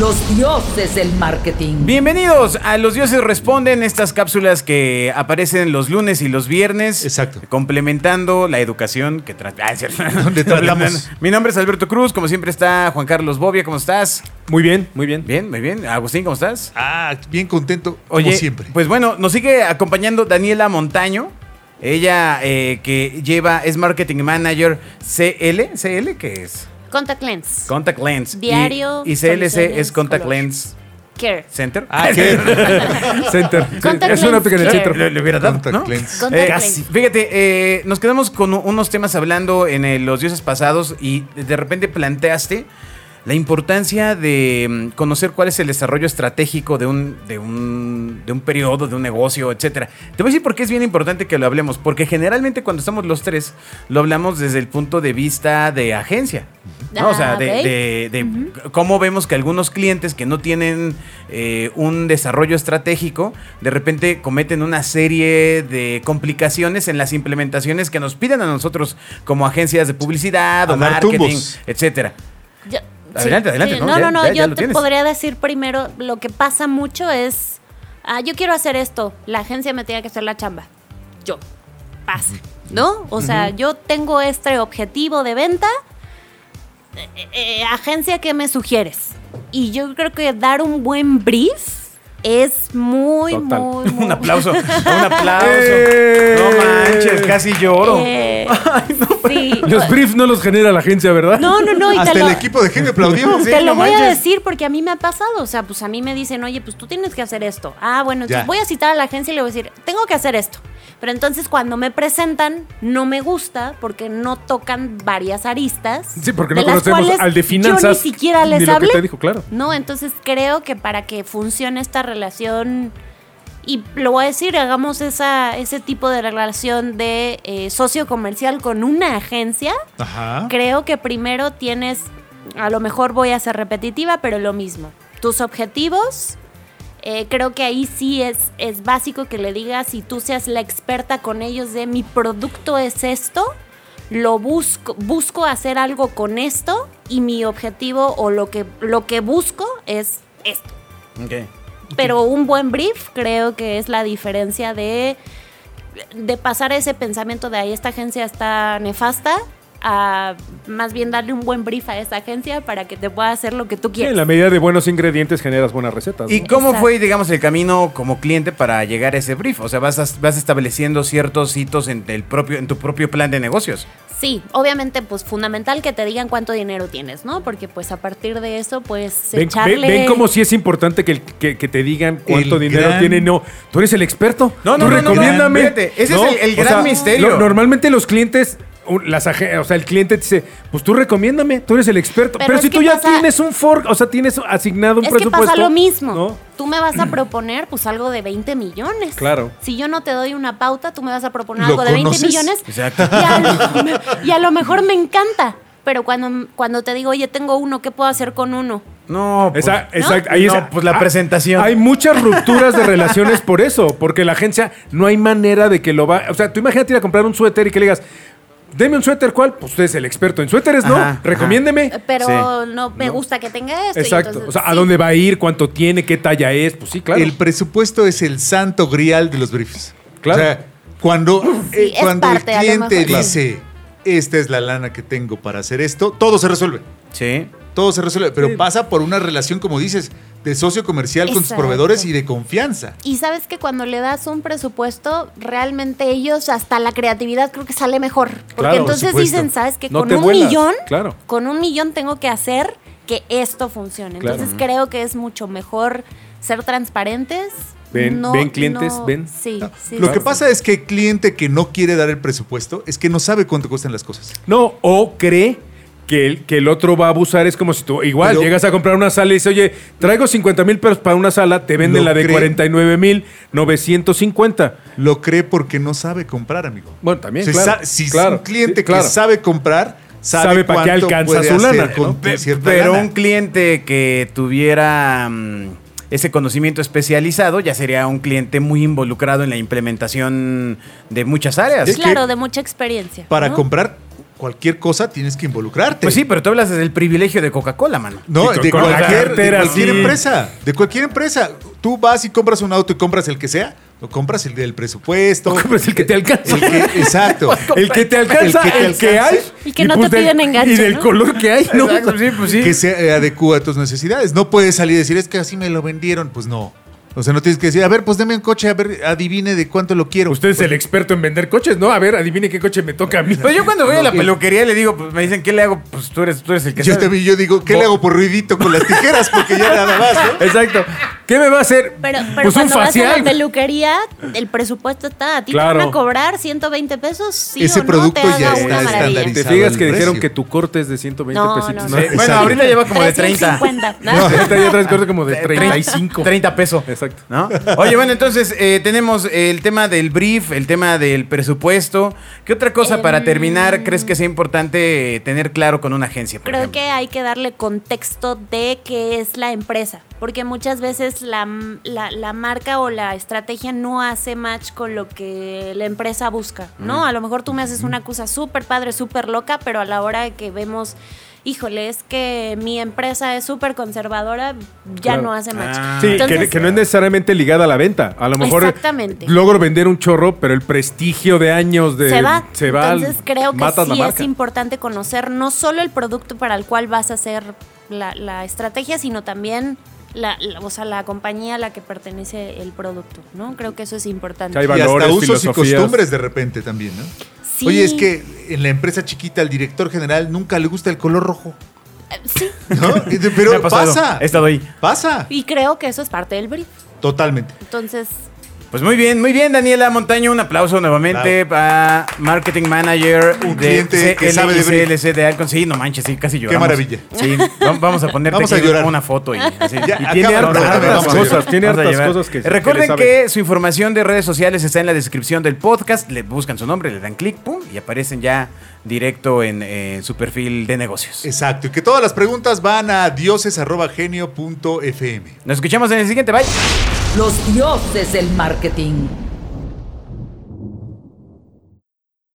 los dioses del marketing. Bienvenidos a Los Dioses Responden, estas cápsulas que aparecen los lunes y los viernes. Exacto. Complementando la educación que tra- ah, es cierto. Donde tratamos. Mi nombre es Alberto Cruz, como siempre está Juan Carlos Bobia, ¿cómo estás? Muy bien, muy bien. Bien, muy bien. Agustín, ¿cómo estás? Ah, bien contento, Oye, como siempre. pues bueno, nos sigue acompañando Daniela Montaño. Ella eh, que lleva, es Marketing Manager CL. ¿CL qué es? Contact Lens. Contact Lens. Y- Diario, Y, CLC es Contact color. Lens Care. Center. Ah, ¿qué? Center. Contact es una pequeña ¿Qué? centro. Le, le hubiera dado, Contact ¿no? lens. Eh, lens. Fíjate, eh, nos quedamos con unos temas hablando en el- los dioses pasados y de repente planteaste la importancia de mm, conocer cuál es el desarrollo estratégico de un, de un, de un periodo, de un negocio, etcétera. Te voy a decir por qué es bien importante que lo hablemos, porque generalmente cuando estamos los tres lo hablamos desde el punto de vista de agencia. ¿No? o sea, Ah, de, de- cómo vemos que algunos clientes que no tienen eh, un desarrollo estratégico, de repente cometen una serie de complicaciones en las implementaciones que nos piden a nosotros como agencias de publicidad A o marketing, tumbos. etcétera. Yo- Adelante, adelante, ¿no? No, Ya- no, no, ya- yo te tienes. podría decir primero, lo que pasa mucho es, ah, yo quiero hacer esto, la agencia me tiene que hacer la chamba. Yo, pasa, ¿no? O sea, yo tengo este objetivo de venta, eh, eh, agencia, ¿qué me sugieres? Y yo creo que dar un buen brief es muy, Total. muy, muy... Un aplauso, un aplauso. ¡Eh! No manches, casi lloro. Eh, sí. Los briefs no los genera la agencia, ¿verdad? No, no, no, y Hasta te el lo- equipo de. Sí, te lo no voy a decir porque a mí me ha pasado. O sea, pues a mí me dicen, oye, pues tú tienes que hacer esto. Ah, bueno, entonces Ya. voy a citar a la agencia y le voy a decir, tengo que hacer esto. Pero entonces cuando me presentan, no me gusta porque no tocan varias aristas. Sí, porque no conocemos al de Yo finanzas. ni siquiera ni les lo que hablé. te dijo, claro. No, entonces creo que para que funcione esta relación, y lo voy a decir, hagamos esa, ese tipo de relación de eh, socio comercial con una agencia, Ajá. creo que primero tienes, a lo mejor voy a ser repetitiva, pero lo mismo. Tus objetivos, eh, creo que ahí sí es, es básico que le digas y tú seas la experta con ellos de mi producto es esto, lo busco, busco hacer algo con esto y mi objetivo o lo que, lo que busco es esto. Ok. Pero un buen brief creo que es la diferencia de, de pasar ese pensamiento de ahí esta agencia está nefasta a más bien darle un buen brief a esa agencia para que te pueda hacer lo que tú Sí, quieres. en la medida de buenos ingredientes generas buenas recetas. ¿Y ¿no? cómo Exacto. fue, digamos, el camino como cliente para llegar a ese brief? O sea, vas, as- vas estableciendo ciertos hitos en, el propio, en tu propio plan de negocios. Sí, obviamente pues fundamental que te digan cuánto dinero tienes, ¿no? Porque pues a partir de eso pues Ven, echarle... ven- ven como si es importante que, que- que te digan cuánto El dinero gran- tiene. No, tú eres el experto. No, no, Tú no, no, recomiéndame. no, fíjate, ese es el- el gran misterio. lo- normalmente los clientes, las o sea, el cliente te dice, pues tú recomiéndame, tú eres el experto. Pero Pero, es si que tú ya pasa- tienes un fork, o sea, tienes asignado un Es que presupuesto. pasa lo mismo. ¿no? Tú me vas a proponer pues algo de 20 millones. Claro. Si yo no te doy una pauta, tú me vas a proponer ¿Lo algo de 20 conoces? millones. Exacto. Y a, lo, y a lo mejor me encanta. Pero cuando, cuando te digo, oye, tengo uno, ¿qué puedo hacer con uno? No, pues, Esa- exacto, ahí No, es- pues la ah, presentación. Hay muchas rupturas de relaciones por eso, porque la agencia no hay manera de que lo va. O sea, tú imagínate ir a comprar un suéter y que le digas, deme un suéter, ¿cuál? Pues usted es el experto en suéteres, ¿no? Ajá. Recomiéndeme. Eh, Pero Sí. no me gusta que tenga esto. y Exacto. entonces, o sea, ¿a sí. dónde va a ir? ¿Cuánto tiene? ¿Qué talla es? Pues sí, claro. El presupuesto es el santo grial de los briefs. Claro. O sea, cuando, eh, es cuando el parte, lo cliente dice, esta es la lana que tengo para hacer esto, todo se resuelve. Sí. Todo se resuelve, pero pasa por una relación, como dices, de socio comercial con sus Exacto. proveedores y de confianza. Y sabes que cuando le das un presupuesto, realmente ellos, hasta la creatividad creo que sale mejor. Porque Claro, entonces dicen, ¿sabes que No Con un vuelas, millón, claro. con un millón tengo que hacer que esto funcione. Claro. Entonces creo que es mucho mejor ser transparentes. Ven- ven, clientes, no- ven. Sí, sí, Lo sí, que sí. pasa es que el cliente que no quiere dar el presupuesto es que no sabe cuánto cuestan las cosas. No, o cree que el, que el otro va a abusar. Es como si tú, igual, Pero- llegas a comprar una sala y dices, oye, traigo 50 mil pesos para una sala, te venden Lo la de cree. 49 mil 950. Lo cree porque no sabe comprar, amigo. Bueno, también, Si claro. sa- si claro, un cliente sí, claro. que sabe comprar, sabe, Sabe pa' qué cuánto alcanza puede su hacer lana, con ¿no? tu Pe- cierta Pero lana. un cliente que tuviera mm, ese conocimiento especializado ya sería un cliente muy involucrado en la implementación de muchas áreas. Es que- Claro, de mucha experiencia. Para ¿no? comprar cualquier cosa tienes que involucrarte. Pues sí, pero tú hablas desde el privilegio de Coca-Cola, mano. No, de cualquier, de cualquier sí. empresa. De cualquier empresa. Tú vas y compras un auto y compras el que sea. O compras el del presupuesto. Compras el que te alcanza. El que- exacto. El que te alcanza, El que te el que hay. alcance. Y que no te del- piden enganche, Y del ¿no? color que hay, ¿no? Exacto, sí, pues sí. Que se adecua a tus necesidades. No puedes salir y decir, es que así me lo vendieron. Pues no. O sea, no tienes que decir, a ver, pues deme un coche, a ver, adivine de cuánto lo quiero. Usted es el experto en vender coches, ¿no? A ver, adivine qué coche me toca a mí. Pues yo cuando voy a la peluquería le digo, pues me dicen, ¿qué le hago? Pues tú eres, tú eres el que yo, sabe. te, yo digo, ¿qué Bo- le hago por ruidito con las tijeras? Porque ya nada más, ¿no? Exacto. ¿Qué me va a hacer? Pero, pero pues un cuando vas a facial. la peluquería, el presupuesto está. ¿A ti Claro. te van a cobrar 120 pesos? Sí Ese o no, producto te haga ya una está maravilla. estandarizado. ¿Te fijas que dijeron que tu corte es de 120 No, pesitos? no, ¿no? no. Sí, Bueno, ahorita lleva como de 30. 350. ¿no? Ahorita ya traes corte como de 35. 30 pesos. Exacto. ¿No? Oye, bueno, entonces eh, tenemos el tema del brief, el tema del presupuesto. ¿Qué otra cosa para Em, terminar crees que sea importante tener claro con una agencia? por Creo ejemplo? que hay que darle contexto de qué es la empresa, porque muchas veces la, la- la marca o la estrategia no hace match con lo que la empresa busca, ¿no? A lo mejor tú me haces una cosa súper padre, súper loca, pero a la hora que vemos, híjole, es que mi empresa es súper conservadora, ya Claro. no hace match. Ah. Sí, que- Entonces, que, no es necesariamente ligada a la venta. A lo mejor Exactamente. logro vender un chorro, pero el prestigio de años de se va. se va, Entonces creo que sí es importante conocer no solo el producto para el cual vas a hacer la, la estrategia, sino también la, la- o sea, la compañía a la que pertenece el producto, ¿no? Creo que eso es importante. Hay Y hasta valores, usos y costumbres de repente también, ¿no? Sí. Oye, es que en la empresa chiquita al director general nunca le gusta el color rojo. Eh, Sí, ¿no? Pero pasa. He estado ahí. Pasa. y creo que eso es parte del brief. Totalmente. Entonces, Pues muy bien, muy bien, Daniela Montaño. Un aplauso nuevamente para Marketing Manager Un cliente que sabe de. CLC de Alcon. Sí, no manches, sí, casi lloramos. maravilla. Sí, vam- vamos a ponerte Vamos a aquí llorar. una foto y así. Ya, Y tiene hartas, cosas, tiene hartas cosas que Recuerden que su información de redes sociales está en la descripción del podcast. Le buscan su nombre, le dan clic, pum, y aparecen ya directo en eh, su perfil de negocios. Exacto. Y que todas las preguntas van a dioses.genio.fm. Nos escuchamos en el siguiente. Bye. Los dioses del marketing.